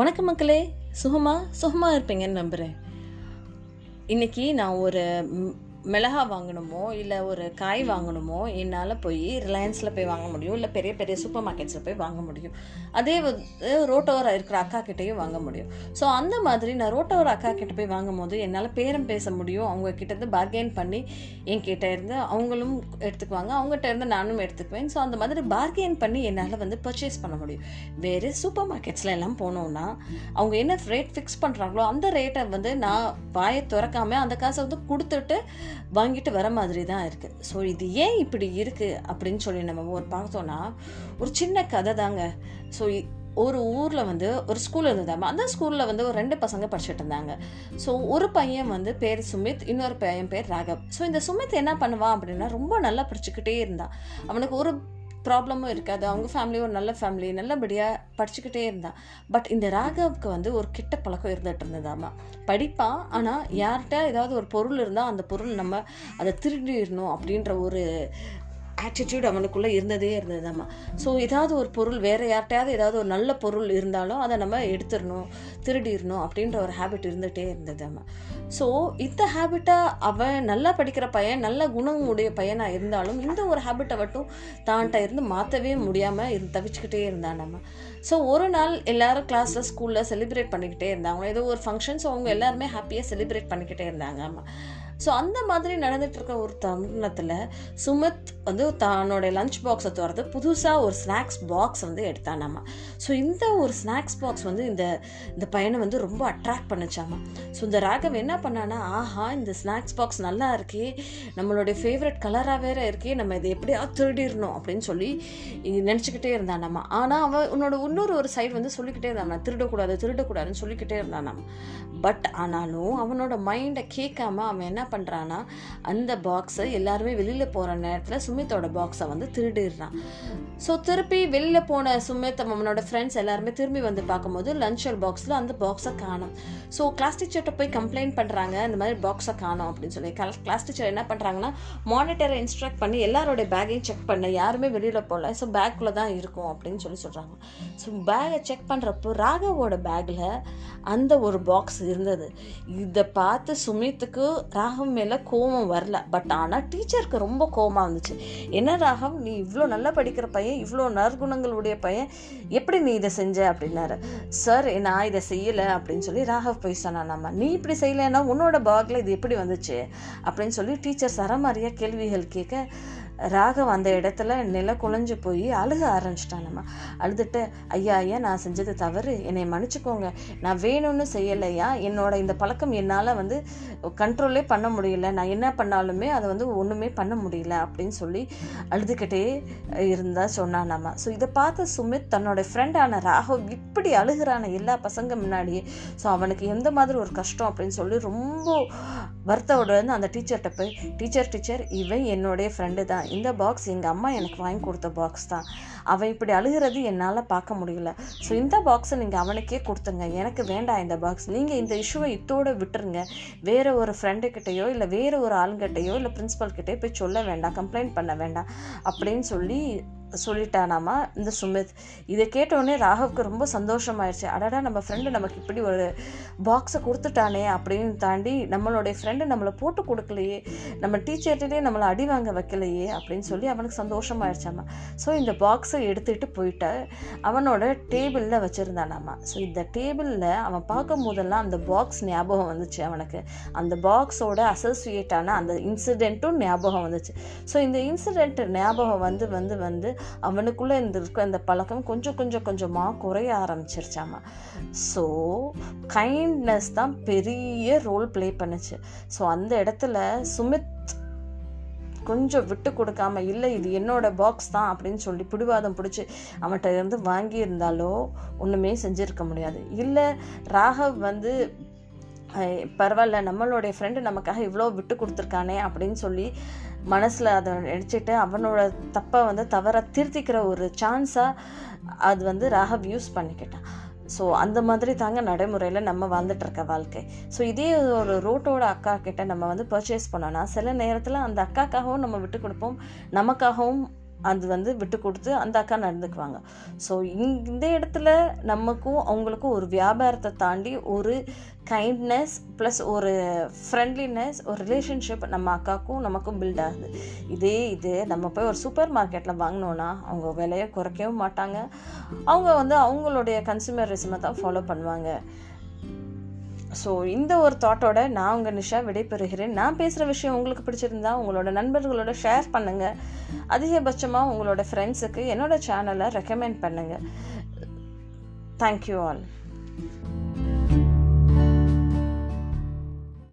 வணக்கம் மக்களே. சுகமாக சுகமாக இருப்பீங்கன்னு நம்புகிறேன் இன்றைக்கி நான் ஒரு மிளகா வாங்கணுமோ இல்லை ஒரு காய் வாங்கணுமோ என்னால் போய் ரிலையன்ஸில் போய் வாங்க முடியும். இல்லை பெரிய பெரிய சூப்பர் மார்க்கெட்ஸில் போய் வாங்க முடியும். அதே வந்து ரோட்டோர இருக்கிற அக்கா கிட்டேயும் வாங்க முடியும். ஸோ அந்த மாதிரி நான் ரோட்டோர அக்கா கிட்ட போய் வாங்கும் போது என்னால் பேரம் பேச முடியும். அவங்க கிட்ட இருந்து பார்கெயின் பண்ணி என்கிட்ட இருந்து அவங்களும் எடுத்துக்குவாங்க. அவங்ககிட்ட இருந்து நானும் எடுத்துக்குவேன். ஸோ அந்த மாதிரி பார்கெயின் பண்ணி என்னால் வந்து பர்ச்சேஸ் பண்ண முடியும். வேறு சூப்பர் மார்க்கெட்ஸில் எல்லாம் போனோம்னா அவங்க என்ன ரேட் ஃபிக்ஸ் பண்ணுறாங்களோ அந்த ரேட்டை வந்து நான் வாயை திறக்காம அந்த காசை வந்து கொடுத்துட்டு வாங்கிட்டு வர மாதிரி தான் இருக்குது ஸோ இது ஏன் இப்படி இருக்குது அப்படின்னு சொல்லி நம்ம ஒரு பார்த்தோன்னா ஒரு சின்ன கதை தாங்க. ஸோ ஒரு ஊரில் வந்து ஒரு ஸ்கூல் இருந்ததாம அந்த ஸ்கூலில் வந்து ஒரு ரெண்டு பசங்க படிச்சுட்டு இருந்தாங்க. ஸோ ஒரு பையன் வந்து பேர் சுமித் இன்னொரு பையன் பேர் ராகவ். ஸோ இந்த சுமித் என்ன பண்ணுவான் அப்படின்னா ரொம்ப நல்லா படிச்சுக்கிட்டே இருந்தான். அவனுக்கு ஒரு ப்ராப்ளமும் இருக்காது. அவங்க ஃபேமிலி ஒரு நல்ல ஃபேமிலி நல்லபடியாக படிச்சுக்கிட்டே இருந்தான் பட் இந்த ராகவுக்கு வந்து ஒரு கெட்ட பழக்கம் இருந்துகிட்டு இருந்ததாமா. படிப்பான் ஆனால் யார்கிட்ட ஏதாவது ஒரு பொருள் இருந்தால் அந்த பொருள் நம்ம அதை திருடிடணும் அப்படின்ற ஒரு ஆட்டிடியூட் அவனுக்குள்ளே இருந்ததே இருந்ததாம்மா ஸோ ஏதாவது ஒரு பொருள் வேறு யார்கிட்டயாவது ஏதாவது ஒரு நல்ல பொருள் இருந்தாலும் அதை நம்ம எடுத்துடணும் திருடிடணும் அப்படின்ற ஒரு ஹேபிட் இருந்துகிட்டே இருந்ததாம்மா ஸோ இந்த ஹேபிட்டை அவன் நல்லா படிக்கிற பையன் நல்ல குணம் உடைய பையனாக இருந்தாலும் இந்த ஒரு ஹேபிட்டை மட்டும் தான்கிட்ட இருந்து மாற்றவே முடியாமல் இரு தவிச்சுக்கிட்டே இருந்தான் நம்ம ஸோ ஒரு நாள் எல்லாரும் கிளாஸில் ஸ்கூலில் செலிப்ரேட் பண்ணிக்கிட்டே இருந்தாங்க. ஏதோ ஒரு ஃபங்க்ஷன்ஸ் அவங்க எல்லாருமே ஹாப்பியாக செலிப்ரேட் பண்ணிக்கிட்டே இருந்தாங்க ஆமாம் ஸோ அந்த மாதிரி நடந்துட்டு இருக்க ஒரு தருணத்தில் சுமித் வந்து தன்னோட லஞ்ச் பாக்ஸை திறந்து புதுசாக ஒரு ஸ்நாக்ஸ் பாக்ஸ் வந்து எடுத்தானாமா. ஸோ இந்த ஒரு ஸ்நாக்ஸ் பாக்ஸ் வந்து இந்த இந்த பையனை வந்து ரொம்ப அட்ராக்ட் பண்ணிச்சாமா. ஸோ இந்த ராகவ் என்ன பண்ணானா ஆஹா இந்த ஸ்நாக்ஸ் பாக்ஸ் நல்லா இருக்கே. நம்மளுடைய ஃபேவரட் கலராக வேற இருக்கே. நம்ம இதை எப்படியாவது திருடிடணும். அப்படின்னு சொல்லி நினச்சிக்கிட்டே இருந்தானாமா. ஆனால் அவன் உன்னோட இன்னொரு ஒரு சைடு வந்து சொல்லிக்கிட்டே இருந்தான் திருடக்கூடாது திருடக்கூடாதுன்னு சொல்லிக்கிட்டே இருந்தானாம். பட் ஆனாலும் அவனோட மைண்டை கேட்காம அவன் என்ன பண்ணுறான்னா அந்த பாக்ஸை எல்லாருமே வெளியில் போகிற நேரத்தில் சுமித்தோட பாக்ஸை வந்து திருடிடுறான். ஸோ திருப்பி வெளியில் போன சுமித் அவனோட ஃப்ரெண்ட்ஸ் எல்லாருமே திரும்பி வந்து பார்க்கும்போது லஞ்ச் பாக்ஸில் அந்த பாக்ஸை காணும். ஸோ கிளாஸ் டீச்சர்கிட்ட போய் கம்ப்ளைண்ட் பண்ணுறாங்க இந்த மாதிரி பாக்ஸை காணும் அப்படின்னு சொல்லி. கிளாஸ் டீச்சர் என்ன பண்ணுறாங்கன்னா மானிட்டரை இன்ஸ்ட்ரக்ட் பண்ணி எல்லாரோடைய பேக்கையும் செக் பண்ண யாருமே வெளியில் போகல ஸோ பேக்குள்ளே தான் இருக்கும் அப்படின்னு சொல்லி சொல்கிறாங்க ஸோ பேகை செக் பண்ணுறப்போ ராகவோட பேக்கில் அந்த ஒரு பாக்ஸ் இருந்தது. இதை பார்த்து சுமித்துக்கு ராக ராகவ் மேலே கோபம் வரல. பட் ஆனால் டீச்சருக்கு ரொம்ப கோபமாக இருந்துச்சு. என்ன ராகவ் நீ இவ்வளோ நல்லா படிக்கிற பையன் இவ்வளோ நற்குணங்களுடைய பையன் எப்படி நீ இதை செஞ்ச? அப்படின்னாரு. சார் நான் இதை செய்யலை அப்படின்னு சொல்லி ராகவ் போய் சொன்னான். நம்ம நீ இப்படி செய்யலைன்னா உன்னோட பாகில் இது எப்படி வந்துச்சு? அப்படின்னு சொல்லி டீச்சர் சரமாரியாக கேள்விகள் கேட்க ராகவ் அந்த இடத்துல நில குலைஞ்சு போய் அழுக ஆரம்பிச்சிட்டான் நம்ம. அழுதுட்டு ஐயா ஐயா நான் செஞ்சது தவறு. என்னை மன்னிச்சுக்கோங்க. நான் வேணும்னு செய்யலையா? என்னோட இந்த பழக்கம் என்னால் வந்து கண்ட்ரோலே பண்ண முடியல. நான் என்ன பண்ணாலுமே அதை வந்து ஒன்றுமே பண்ண முடியல அப்படின்னு சொல்லி அழுதுகிட்டே இருந்தா சொன்னான் நம்ம. ஸோ இதை பார்த்து சுமித் தன்னோட ஃப்ரெண்டான ராகவ் இப்படி அழுகிறான எல்லா பசங்க முன்னாடியே. ஸோ அவனுக்கு எந்த மாதிரி ஒரு கஷ்டம் அப்படின்னு சொல்லி ரொம்ப வருத்தோட வந்து அந்த டீச்சர்கிட்ட போய் டீச்சர் டீச்சர் இவன் என்னுடைய ஃப்ரெண்டு தான். இந்த பாக்ஸ் எங்கள் அம்மா எனக்கு வாங்கி கொடுத்த பாக்ஸ் தான். அவன் இப்படி அழுகிறது என்னால் பார்க்க முடியல. ஸோ இந்த பாக்ஸை நீங்கள் அவனுக்கே கொடுத்துங்க எனக்கு வேண்டாம் இந்த பாக்ஸ் நீங்கள் இந்த இஷ்யூவை இத்தோடு விட்டுருங்க. வேறு ஒரு ஃப்ரெண்டுக்கிட்டேயோ இல்லை வேறு ஒரு ஆளுங்கிட்டேயோ இல்லை பிரின்ஸிபல்கிட்டேயோ போய் சொல்ல வேண்டாம் கம்ப்ளைண்ட் பண்ண வேண்டாம் அப்படின்னு சொல்லி சொல்லிட்டானாமா? இந்த சுமித். இதை கேட்டோடனே ராகவுக்கு ரொம்ப சந்தோஷமாயிடுச்சு அடடா நம்ம ஃப்ரெண்டு நமக்கு இப்படி ஒரு பாக்ஸை கொடுத்துட்டானே அப்படின்னு தாண்டி நம்மளுடைய ஃப்ரெண்டு நம்மளை போட்டு கொடுக்கலையே. நம்ம டீச்சர்கிட்டே நம்மளை அடி வாங்க வைக்கலையே அப்படின்னு சொல்லி அவனுக்கு சந்தோஷமாயிடுச்சாமா ஸோ இந்த பாக்ஸை எடுத்துகிட்டு போயிட்டு. அவனோட டேபிளில் வச்சுருந்தானாமா. ஸோ இந்த டேபிளில் அவன் பார்க்கும் போதெல்லாம் அந்த பாக்ஸ் ஞாபகம் வந்துச்சு அவனுக்கு. அந்த பாக்ஸோட அசோசியேட்டான அந்த இன்சிடெண்ட்டும் ஞாபகம் வந்துச்சு. ஸோ இந்த இன்சிடெண்ட் ஞாபகம் வந்து வந்து வந்து அவனுக்குள்ளே இந்த இருக்க இந்த பழக்கம் கொஞ்சம் கொஞ்சம் கொஞ்சமாக குறைய ஆரம்பிச்சிருச்சாமா. ஸோ கைண்ட்னஸ் தான் பெரிய ரோல் ப்ளே பண்ணுச்சு. ஸோ அந்த இடத்துல சுமித் கொஞ்சம் விட்டு கொடுக்காம இல்லை இது என்னோட பாக்ஸ் தான் அப்படின்னு சொல்லி பிடிவாதம் பிடிச்சி அவன்கிட்ட இருந்து வாங்கியிருந்தாலோ ஒன்றுமே செஞ்சுருக்க முடியாது. இல்லை ராகவ் வந்து பரவாயில்ல நம்மளுடைய ஃப்ரெண்டு நமக்காக இவ்வளோ விட்டு கொடுத்துருக்கானே அப்படின்னு சொல்லி மனசில் அதை நினச்சிட்டு அவனோட தப்பை வந்து தவற திருத்திக்கிற ஒரு சான்ஸாக அது வந்து ராகவ் யூஸ் பண்ணிக்கிட்டான். ஸோ அந்த மாதிரி தாங்க நடைமுறையில் நம்ம வாழ்ந்துட்டு இருக்க வாழ்க்கை. ஸோ இதே ஒரு ரோட்டோட அக்கா கிட்ட நம்ம வந்து பர்ச்சேஸ் பண்ணோன்னா சில நேரத்தில் அந்த அக்காக்காகவும் நம்ம விட்டு கொடுப்போம். நமக்காகவும் அது வந்து விட்டு கொடுத்து அந்த அக்கா நடந்துக்குவாங்க. ஸோ இந்த இடத்துல நமக்கும் அவங்களுக்கும் ஒரு வியாபாரத்தை தாண்டி ஒரு கைண்ட்னஸ் ப்ளஸ் ஒரு ஃப்ரெண்ட்லினஸ் ஒரு ரிலேஷன்ஷிப் நம்ம அக்காவுக்கும் நமக்கும் பில்ட் ஆகுது. இதே இது நம்ம போய் ஒரு சூப்பர் மார்க்கெட்டில் வாங்கினோன்னா அவங்க விலையை குறைக்கவும் மாட்டாங்க. அவங்க வந்து அவங்களுடைய கன்சூமரிசமை தான் ஃபாலோ பண்ணுவாங்க. ஸோ இந்த ஒரு தாட்டோட நான் உங்கள் நிஷா விடைபெறுகிறேன். நான் பேசுகிற விஷயம் உங்களுக்கு பிடிச்சிருந்தா உங்களோட நண்பர்களோட ஷேர் பண்ணுங்கள் அதிகபட்சமாக உங்களோட ஃப்ரெண்ட்ஸுக்கு என்னோட சேனலை ரெக்கமெண்ட் பண்ணுங்கள் தேங்க்யூ ஆல்